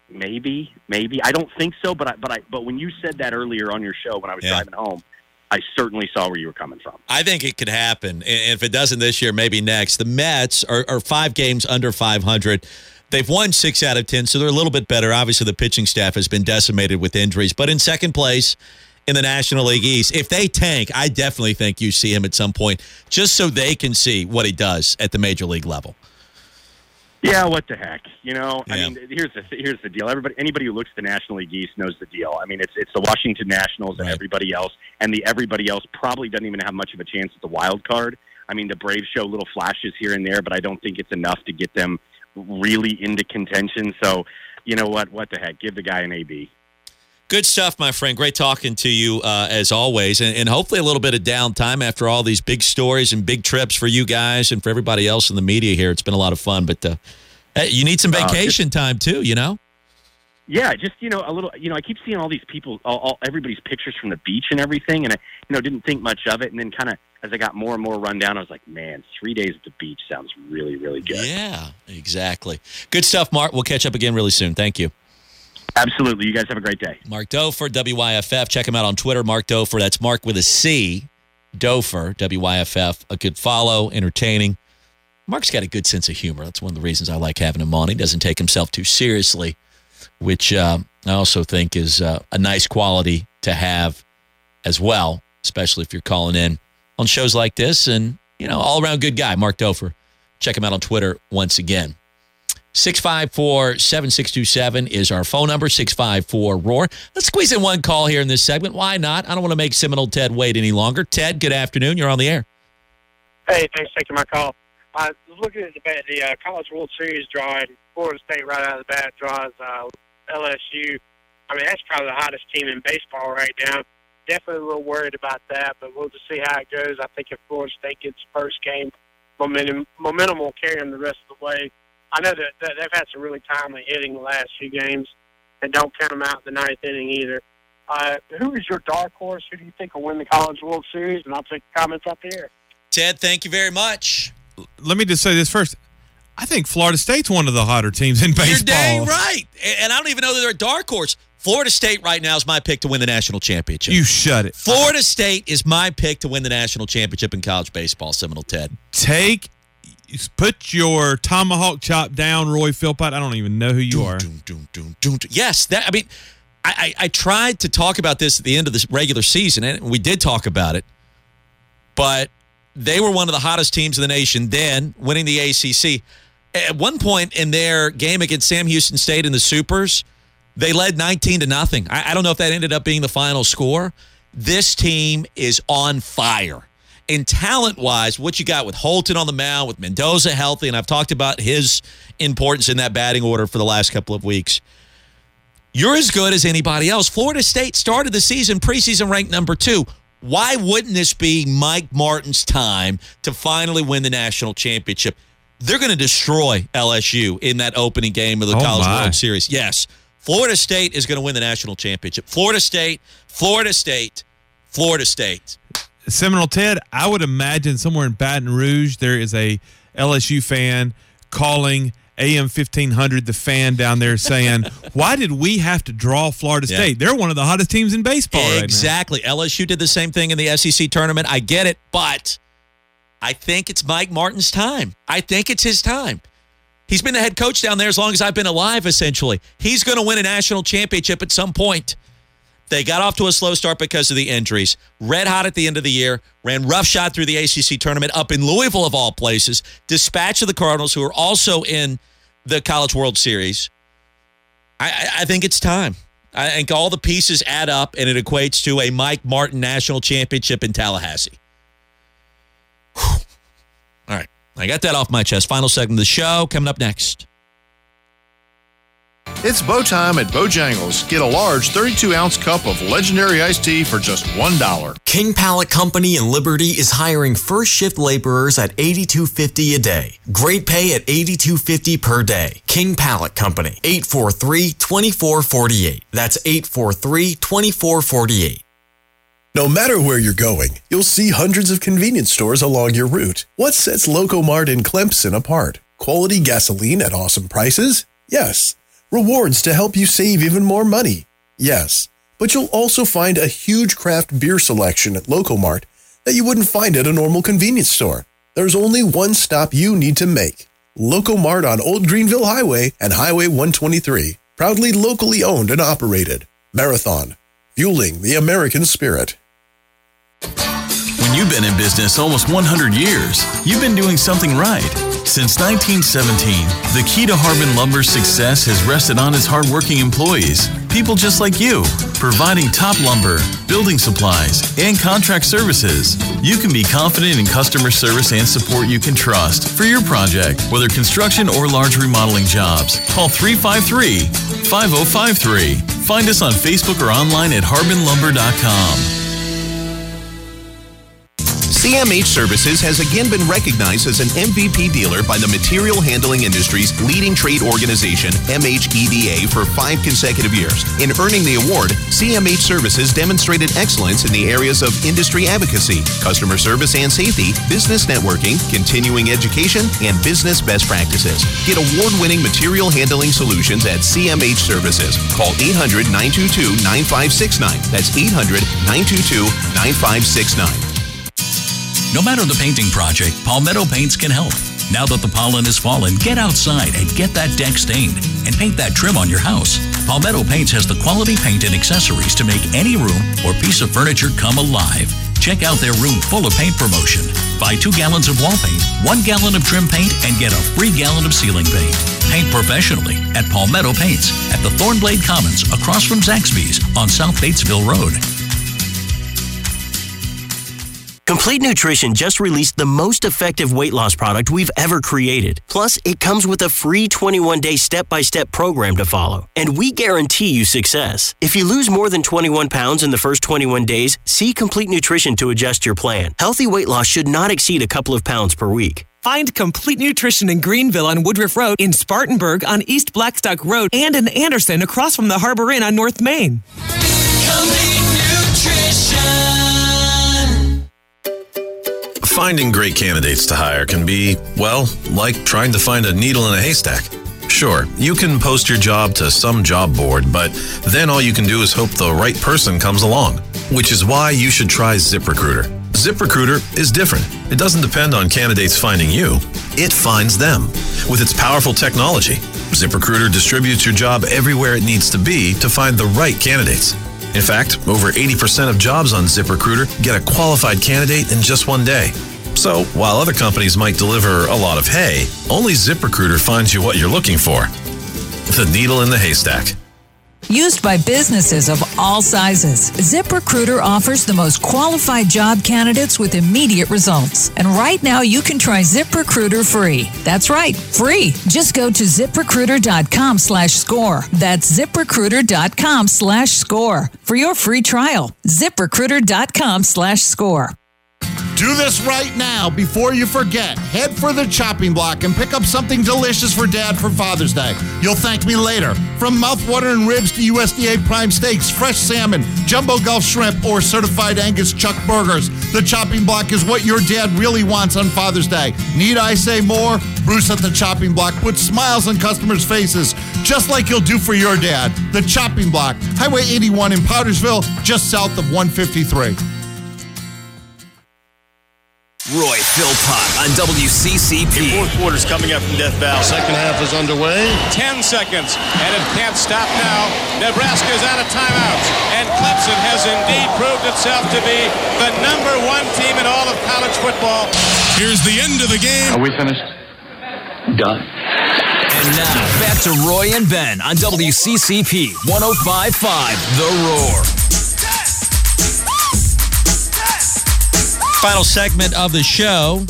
maybe, maybe. I don't think so, but I, but I, but when you said that earlier on your show when I was Yeah. driving home, I certainly saw where you were coming from. I think it could happen. And if it doesn't this year, maybe next. The Mets are, are five games under 500. They've won six out of 10, so they're a little bit better. Obviously, the pitching staff has been decimated with injuries, but in second place in the National League East. If they tank, I definitely think you see him at some point just so they can see what he does at the major league level. Yeah, what the heck? You know, I mean, here's the here's the deal. Everybody, anybody who looks at the National League East knows the deal. I mean, it's it's the Washington Nationals and everybody else, and the everybody else probably doesn't even have much of a chance at the wild card. I mean, the Braves show little flashes here and there, but I don't think it's enough to get them really into contention. So, you know what? What the heck? Give the guy an AB. Good stuff, my friend. Great talking to you uh, as always, and, and hopefully a little bit of downtime after all these big stories and big trips for you guys and for everybody else in the media here. It's been a lot of fun, but uh, hey, you need some Uh, just- vacation time too. You know. Yeah, just you know, a little. You know, I keep seeing all these people, all, all everybody's pictures from the beach and everything, and I, you know, didn't think much of it. And then, kind of as I got more and more run down, I was like, man, three days at the beach sounds really, really good. Yeah, exactly. Good stuff, Mark. We'll catch up again really soon. Thank you. Absolutely. You guys have a great day. Mark Dofer, WYFF. Check him out on Twitter, Mark Dofer. That's Mark with a C. Dofer, WYFF. A good follow, entertaining. Mark's got a good sense of humor. That's one of the reasons I like having him on. He doesn't take himself too seriously, which uh, I also think is uh, a nice quality to have as well, especially if you're calling in on shows like this. And, you know, all around good guy, Mark Dofer. Check him out on Twitter once again. 654 7627 is our phone number, 654 Roar. Let's squeeze in one call here in this segment. Why not? I don't want to make Seminole Ted wait any longer. Ted, good afternoon. You're on the air. Hey, thanks for taking my call. I was looking at the, the uh, College World Series draw, and Florida State right out of the bat draws uh, LSU. I mean, that's probably the hottest team in baseball right now. Definitely a little worried about that, but we'll just see how it goes. I think if Florida State gets first game, momentum momentum will carry them the rest of the way. I know that, that they've had some really timely hitting the last few games, and don't count them out in the ninth inning either. Uh, who is your dark horse? Who do you think will win the College World Series? And I'll take comments up here. Ted, thank you very much. Let me just say this first. I think Florida State's one of the hotter teams in baseball. You're dang right. And I don't even know that they're a dark horse. Florida State right now is my pick to win the national championship. You shut it. Florida State is my pick to win the national championship in college baseball, Seminole Ted. Take, put your tomahawk chop down, Roy Philpott. I don't even know who you are. Yes, that I mean, I, I I tried to talk about this at the end of the regular season, and we did talk about it. But they were one of the hottest teams in the nation then, winning the ACC. At one point in their game against Sam Houston State in the Supers, they led 19 to nothing. I, I don't know if that ended up being the final score. This team is on fire. And talent wise, what you got with Holton on the mound, with Mendoza healthy, and I've talked about his importance in that batting order for the last couple of weeks. You're as good as anybody else. Florida State started the season preseason ranked number two. Why wouldn't this be Mike Martin's time to finally win the national championship? They're going to destroy LSU in that opening game of the Oh, College my. World Series. Yes. Florida State is going to win the national championship. Florida State, Florida State, Florida State. Seminole Ted, I would imagine somewhere in Baton Rouge there is a LSU fan calling AM fifteen hundred the fan down there saying, [laughs] "Why did we have to draw Florida Yeah. State? They're one of the hottest teams in baseball right now." Exactly. LSU did the same thing in the SEC tournament. I get it, but I think it's Mike Martin's time. I think it's his time. He's been the head coach down there as long as I've been alive, essentially. He's going to win a national championship at some point. They got off to a slow start because of the injuries. Red hot at the end of the year, ran roughshod through the ACC tournament up in Louisville, of all places. Dispatch of the Cardinals, who are also in the College World Series. I, I, think it's time. I think all the pieces add up, and it equates to a Mike Martin national championship in Tallahassee. Whew. All right. I got that off my chest. Final segment of the show coming up next. It's bow time at Bojangles. Get a large 32 ounce cup of legendary iced tea for just $1. King Pallet Company in Liberty is hiring first shift laborers at $82.50 a day. Great pay at $82.50 per day. King Pallet Company, 843-2448. That's 843-2448. No matter where you're going, you'll see hundreds of convenience stores along your route. What sets Locomart in Clemson apart? Quality gasoline at awesome prices? Yes. Rewards to help you save even more money? Yes. But you'll also find a huge craft beer selection at Locomart that you wouldn't find at a normal convenience store. There's only one stop you need to make. Locomart on Old Greenville Highway and Highway 123. Proudly locally owned and operated. Marathon, fueling the American spirit. When you've been in business almost 100 years, you've been doing something right. Since 1917, the key to Harbin Lumber's success has rested on its hardworking employees, people just like you, providing top lumber, building supplies, and contract services. You can be confident in customer service and support you can trust for your project, whether construction or large remodeling jobs. Call 353 5053. Find us on Facebook or online at harbinlumber.com. CMH Services has again been recognized as an MVP dealer by the material handling industry's leading trade organization, MHEDA, for five consecutive years. In earning the award, CMH Services demonstrated excellence in the areas of industry advocacy, customer service and safety, business networking, continuing education, and business best practices. Get award winning material handling solutions at CMH Services. Call 800 922 9569. That's 800 922 9569. No matter the painting project, Palmetto Paints can help. Now that the pollen has fallen, get outside and get that deck stained and paint that trim on your house. Palmetto Paints has the quality paint and accessories to make any room or piece of furniture come alive. Check out their room full of paint promotion. Buy two gallons of wall paint, one gallon of trim paint, and get a free gallon of ceiling paint. Paint professionally at Palmetto Paints at the Thornblade Commons across from Zaxby's on South Batesville Road. Complete Nutrition just released the most effective weight loss product we've ever created. Plus, it comes with a free 21 day step by step program to follow. And we guarantee you success. If you lose more than 21 pounds in the first 21 days, see Complete Nutrition to adjust your plan. Healthy weight loss should not exceed a couple of pounds per week. Find Complete Nutrition in Greenville on Woodruff Road, in Spartanburg on East Blackstock Road, and in Anderson across from the Harbor Inn on North Main. Finding great candidates to hire can be, well, like trying to find a needle in a haystack. Sure, you can post your job to some job board, but then all you can do is hope the right person comes along, which is why you should try ZipRecruiter. ZipRecruiter is different. It doesn't depend on candidates finding you, it finds them. With its powerful technology, ZipRecruiter distributes your job everywhere it needs to be to find the right candidates. In fact, over 80% of jobs on ZipRecruiter get a qualified candidate in just one day. So, while other companies might deliver a lot of hay, only ZipRecruiter finds you what you're looking for the needle in the haystack. Used by businesses of all sizes, ZipRecruiter offers the most qualified job candidates with immediate results. And right now, you can try ZipRecruiter free. That's right, free. Just go to ziprecruiter.com slash score. That's ziprecruiter.com slash score for your free trial. ZipRecruiter.com slash score. Do this right now before you forget. Head for the chopping block and pick up something delicious for Dad for Father's Day. You'll thank me later. From mouthwatering ribs to USDA prime steaks, fresh salmon, jumbo Gulf shrimp, or certified Angus chuck burgers, the chopping block is what your dad really wants on Father's Day. Need I say more? Bruce at the chopping block puts smiles on customers' faces, just like he'll do for your dad. The chopping block, Highway 81 in Powdersville, just south of 153. Roy Philpott on WCCP. Fourth quarter's coming up from Death Valley. Second half is underway. Ten seconds, and it can't stop now. Nebraska's out of timeouts, and Clemson has indeed proved itself to be the number one team in all of college football. Here's the end of the game. Are we finished? Done. And now, back to Roy and Ben on WCCP 1055 The Roar. Final segment of the show.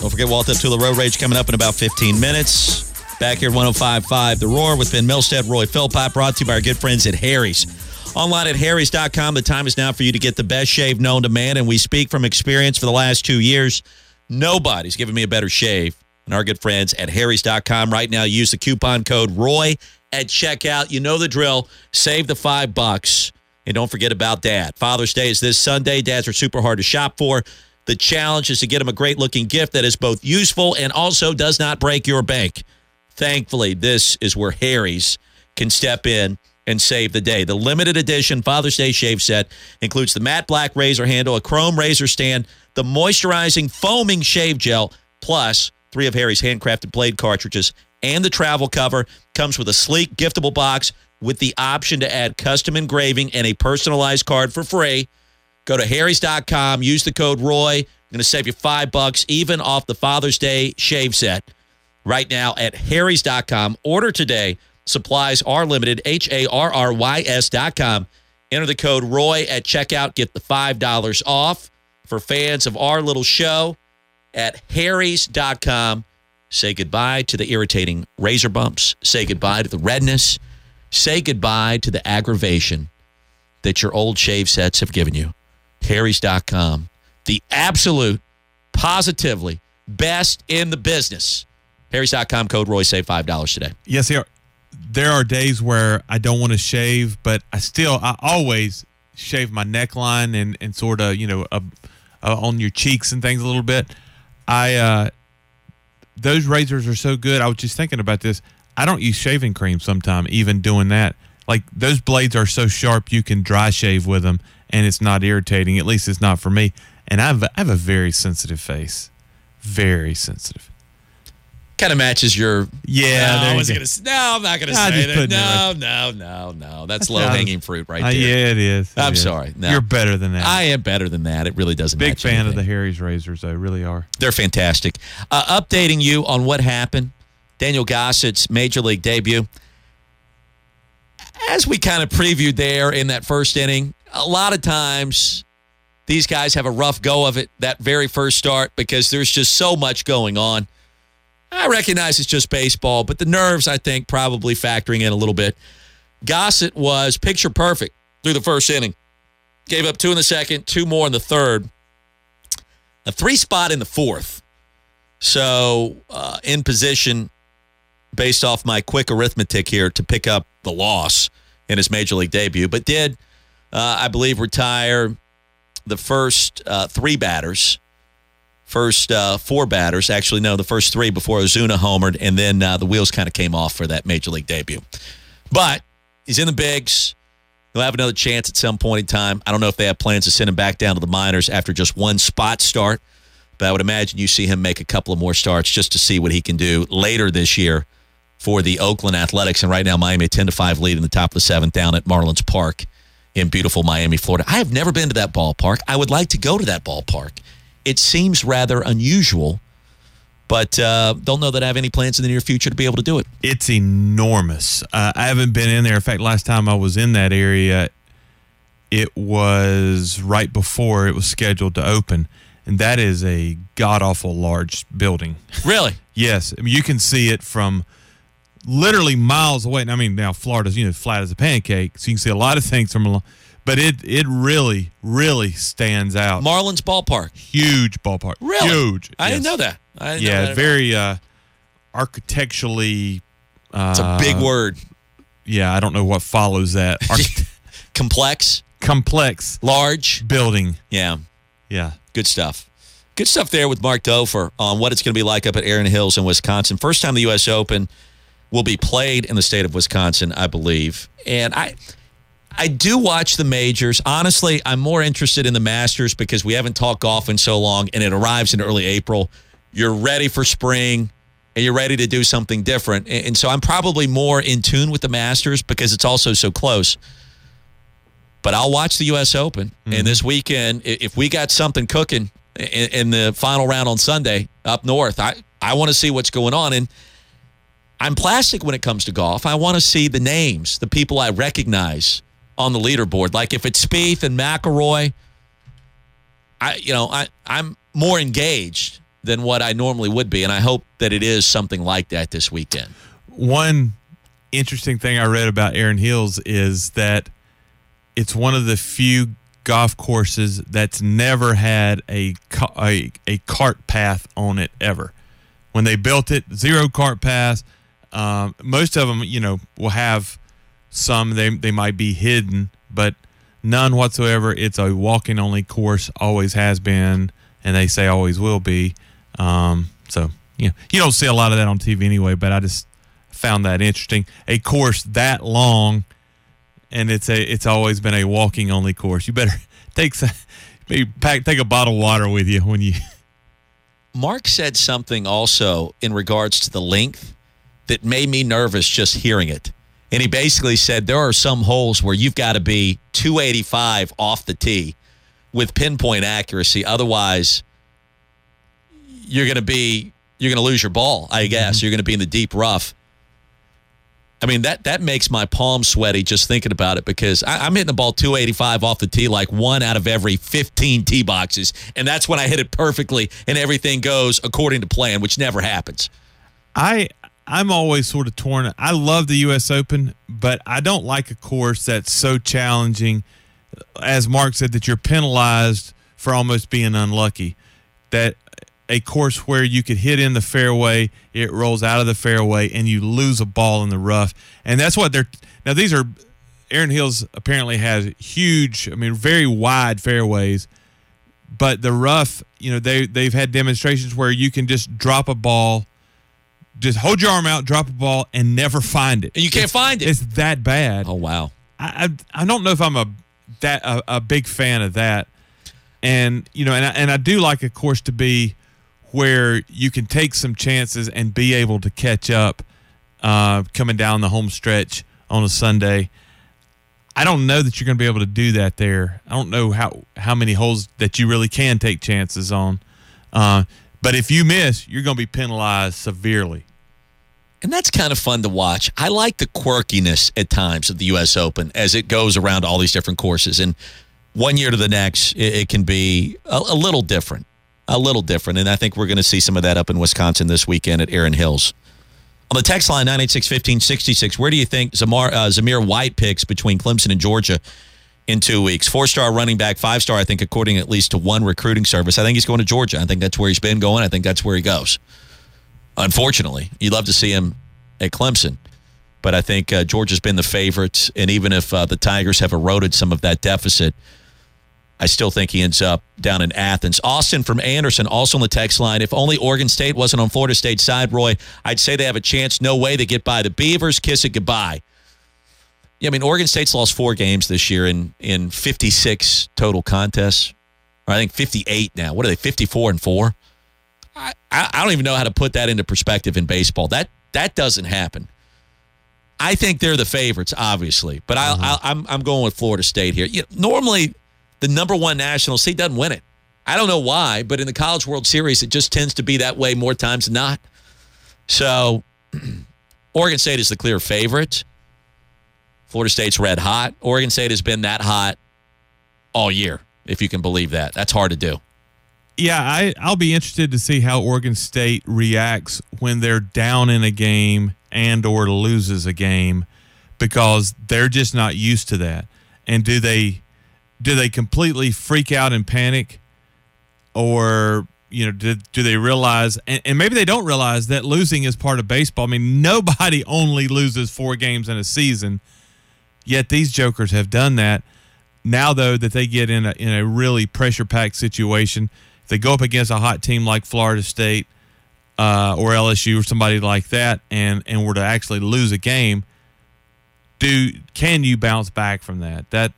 Don't forget Walt Up to the Road Rage coming up in about 15 minutes. Back here at 1055 The Roar with Ben Milstead, Roy Philpott, brought to you by our good friends at Harry's. Online at harrys.com. The time is now for you to get the best shave known to man, and we speak from experience for the last two years. Nobody's given me a better shave than our good friends at harrys.com. Right now, use the coupon code ROY at checkout. You know the drill. Save the five bucks And don't forget about dad. Father's Day is this Sunday. Dads are super hard to shop for. The challenge is to get him a great looking gift that is both useful and also does not break your bank. Thankfully, this is where Harry's can step in and save the day. The limited edition Father's Day shave set includes the matte black razor handle, a chrome razor stand, the moisturizing foaming shave gel, plus three of Harry's handcrafted blade cartridges, and the travel cover. Comes with a sleek, giftable box with the option to add custom engraving and a personalized card for free. Go to harrys.com, use the code ROY. I'm going to save you five bucks, even off the Father's Day shave set. Right now at harrys.com. Order today. Supplies are limited. H A R R Y S.com. Enter the code ROY at checkout. Get the $5 off. For fans of our little show at harrys.com, say goodbye to the irritating razor bumps. Say goodbye to the redness. Say goodbye to the aggravation that your old shave sets have given you. Harrys.com, the absolute, positively best in the business. Harrys.com code Roy save five dollars today. Yes, there are, there are days where I don't want to shave, but I still I always shave my neckline and and sort of you know uh, on your cheeks and things a little bit. I uh, those razors are so good. I was just thinking about this. I don't use shaving cream sometime, even doing that. Like those blades are so sharp, you can dry shave with them, and it's not irritating. At least it's not for me. And I have, I have a very sensitive face, very sensitive. Kind of matches your. Yeah, no, I was go. gonna. No, I'm not gonna say that. No, right- no, no, no. That's low hanging fruit right Uh, there. yeah, it is. It I'm is. sorry. No. You're better than that. I am better than that. It really doesn't. Big fan anything. of the Harry's razors, I Really are. They're fantastic. Uh, updating you on what happened. Daniel Gossett's major league debut. As we kind of previewed there in that first inning, a lot of times these guys have a rough go of it that very first start because there's just so much going on. I recognize it's just baseball, but the nerves, I think, probably factoring in a little bit. Gossett was picture perfect through the first inning. Gave up two in the second, two more in the third, a three spot in the fourth. So, uh, in position, based off my quick arithmetic here, to pick up the loss in his major league debut, but did, uh, I believe, retire the first uh, three batters, first uh, four batters. Actually, no, the first three before Ozuna homered, and then uh, the wheels kind of came off for that major league debut. But he's in the bigs. He'll have another chance at some point in time. I don't know if they have plans to send him back down to the minors after just one spot start, but I would imagine you see him make a couple of more starts just to see what he can do later this year for the Oakland Athletics. And right now, Miami a 10 to 5 lead in the top of the seventh down at Marlins Park in beautiful Miami, Florida. I have never been to that ballpark. I would like to go to that ballpark. It seems rather unusual, but uh, don't know that I have any plans in the near future to be able to do it. It's enormous. Uh, I haven't been in there. In fact, last time I was in that area, it was right before it was scheduled to open, and that is a god awful large building. Really? yes, I mean, you can see it from literally miles away. And I mean, now Florida's you know flat as a pancake, so you can see a lot of things from. a But it it really really stands out. Marlins ballpark, huge ballpark, Really? huge. I didn't know that. I didn't know yeah, that very uh, architecturally. Uh, It's a big word. Yeah, I don't know what follows that. [laughs] Arch- Complex, complex, large building. Yeah. Yeah. Good stuff. Good stuff there with Mark Dofer on what it's going to be like up at Erin Hills in Wisconsin. First time the U.S. Open will be played in the state of Wisconsin, I believe. And I I do watch the majors. Honestly, I'm more interested in the Masters because we haven't talked golf in so long and it arrives in early April. You're ready for spring and you're ready to do something different. And so I'm probably more in tune with the Masters because it's also so close. But I'll watch the U.S. Open. And mm-hmm. this weekend, if we got something cooking in, in the final round on Sunday up north, I, I want to see what's going on. And I'm plastic when it comes to golf. I want to see the names, the people I recognize on the leaderboard. Like if it's Spieth and McIlroy, I you know I I'm more engaged than what I normally would be, and I hope that it is something like that this weekend. One interesting thing I read about Erin Hills is that it's one of the few golf courses that's never had a a, a cart path on it ever. When they built it, zero cart path. Um, most of them, you know, will have some. They they might be hidden, but None whatsoever. It's a walking only course, always has been, and they say always will be. Um, so you know, you don't see a lot of that on TV anyway, but I just found that interesting. A course that long, and it's a it's always been a walking only course. You better [laughs] take some, maybe pack take a bottle of water with you when you. Mark said something also in regards to the length that made me nervous just hearing it. And he basically said there are some holes where you've got to be 285 off the tee with pinpoint accuracy. Otherwise, you're going to be you're going to lose your ball. I guess mm-hmm. you're going to be in the deep rough. I mean that that makes my palms sweaty just thinking about it because I, am hitting the ball 285 off the tee like one out of every 15 tee boxes, and that's when I hit it perfectly and everything goes according to plan, which never happens. I I'm always sort of torn. I love the U.S. Open, but I don't like a course that's so challenging. As Mark said, that you're penalized for almost being unlucky. That a course where you could hit in the fairway, it rolls out of the fairway, and you lose a ball in the rough. And that's what they're now. These are Erin Hills apparently has huge, I mean, very wide fairways, but the rough, you know, they they've had demonstrations where you can just drop a ball, just hold your arm out, drop a ball, and never find it. And you can't it's, find it. It's that bad. Oh wow. I, I I don't know if I'm a that a, a big fan of that, and you know, and I, and I do like a course to be where you can take some chances and be able to catch up uh, coming down the home stretch on a Sunday. I don't know that you're going to be able to do that there. I don't know how how many holes that you really can take chances on. Uh, but if you miss, you're going to be penalized severely. And that's kind of fun to watch. I like the quirkiness at times of the U.S. Open as it goes around all these different courses. And one year to the next, it, it can be a, a little different a little different. And I think we're going to see some of that up in Wisconsin this weekend at Erin Hills. On the text line, 986 1566, where do you think Zamar, uh, Zamir White picks between Clemson and Georgia in two weeks? Four star running back, five star, I think, according at least to one recruiting service. I think he's going to Georgia. I think that's where he's been going. I think that's where he goes. Unfortunately, you'd love to see him at Clemson. But I think uh, Georgia's been the favorite. And even if uh, the Tigers have eroded some of that deficit, I still think he ends up down in Athens. Austin from Anderson, also on the text line. If only Oregon State wasn't on Florida State's side, Roy, I'd say they have a chance. No way they get by the Beavers. Kiss it goodbye. Yeah, I mean, Oregon State's lost four games this year in, in 56 total contests. Or I think 58 now. What are they, 54 and four? I, I don't even know how to put that into perspective in baseball. That that doesn't happen. I think they're the favorites, obviously, but I, mm-hmm. I, I'm I'm going with Florida State here. You know, normally the number one national seed doesn't win it. I don't know why, but in the College World Series, it just tends to be that way more times than not. So, [clears throat] Oregon State is the clear favorite. Florida State's red hot. Oregon State has been that hot all year, if you can believe that. That's hard to do. Yeah, I, I'll be interested to see how Oregon State reacts when they're down in a game and or loses a game because they're just not used to that. And do they do they completely freak out and panic? Or you know do, do they realize and, and, maybe they don't realize that losing is part of baseball. I mean [laughs] nobody only loses four games in a season yet these jokers have done that. Now though that they get in a in a really pressure packed situation they go up against a hot team like florida state uh, or lsu or somebody like that and and were to actually lose a game do can you bounce back from that that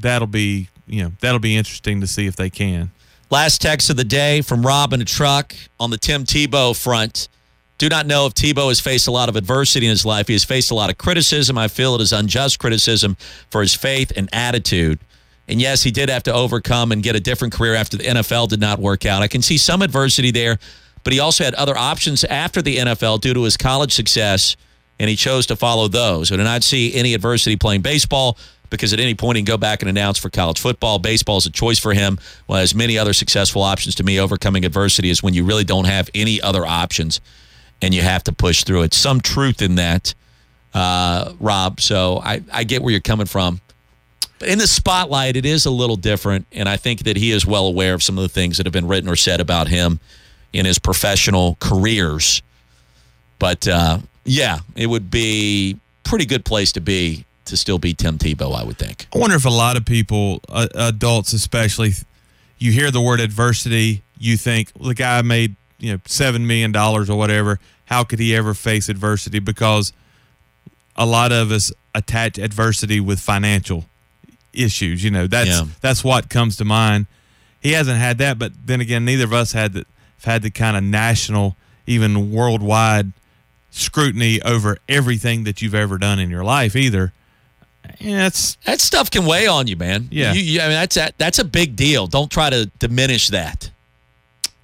that'll be you know that'll be interesting to see if they can. Last text of the day from Rob in a truck on the Tim Tebow front. Do not know if Tebow has faced a lot of adversity in his life. He has faced a lot of criticism. I feel it is unjust criticism for his faith and attitude. And yes, he did have to overcome and get a different career after the NFL did not work out. I can see some adversity there, but he also had other options after the NFL due to his college success, and he chose to follow those. I did not see any adversity playing baseball because at any point he can go back and announce for college football. Baseball is a choice for him. Well, as many other successful options to me, overcoming adversity is when you really don't have any other options and you have to push through it. Some truth in that, uh, Rob. So I, I get where you're coming from. But in the spotlight, it is a little different. And I think that he is well aware of some of the things that have been written or said about him in his professional careers. But uh, yeah, it would be pretty good place to be to still be Tim Tebow. I would think. I wonder if a lot of people, uh, adults especially, you hear the word adversity, you think well, the guy made you know seven million dollars or whatever. How could he ever face adversity? Because a lot of us attach adversity with financial issues. You know, that's Yeah. that's what comes to mind. He hasn't had that, but then again, neither of us had the, have had the kind of national, even worldwide scrutiny over everything that you've ever done in your life either. And that's That stuff can weigh on you, man. Yeah. You, you, I mean, that's a, that's a big deal. Don't try to diminish that.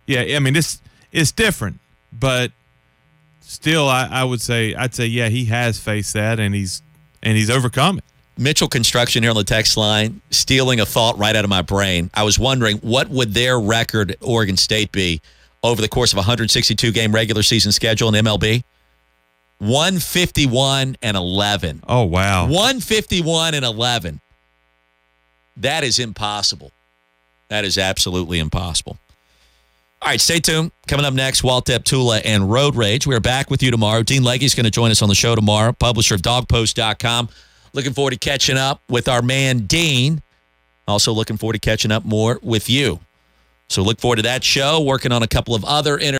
Yeah, I mean it's it's different, but still, I, I would say I'd say yeah, he has faced that and he's and he's overcome it. Mitchell Construction here on the text line, stealing a thought right out of my brain. I was wondering what would their record Oregon State be over the course of a 162 game regular season schedule in MLB? 151 and 11. Oh wow, 151 and 11. That is impossible. That is absolutely impossible. All right, stay tuned. Coming up next, Walt Tula and Road Rage. We are back with you tomorrow. Dean Legge's going to join us on the show tomorrow, publisher of dawgpost.com. Looking forward to catching up with our man, Dean. Also, looking forward to catching up more with you. So, look forward to that show, working on a couple of other interviews.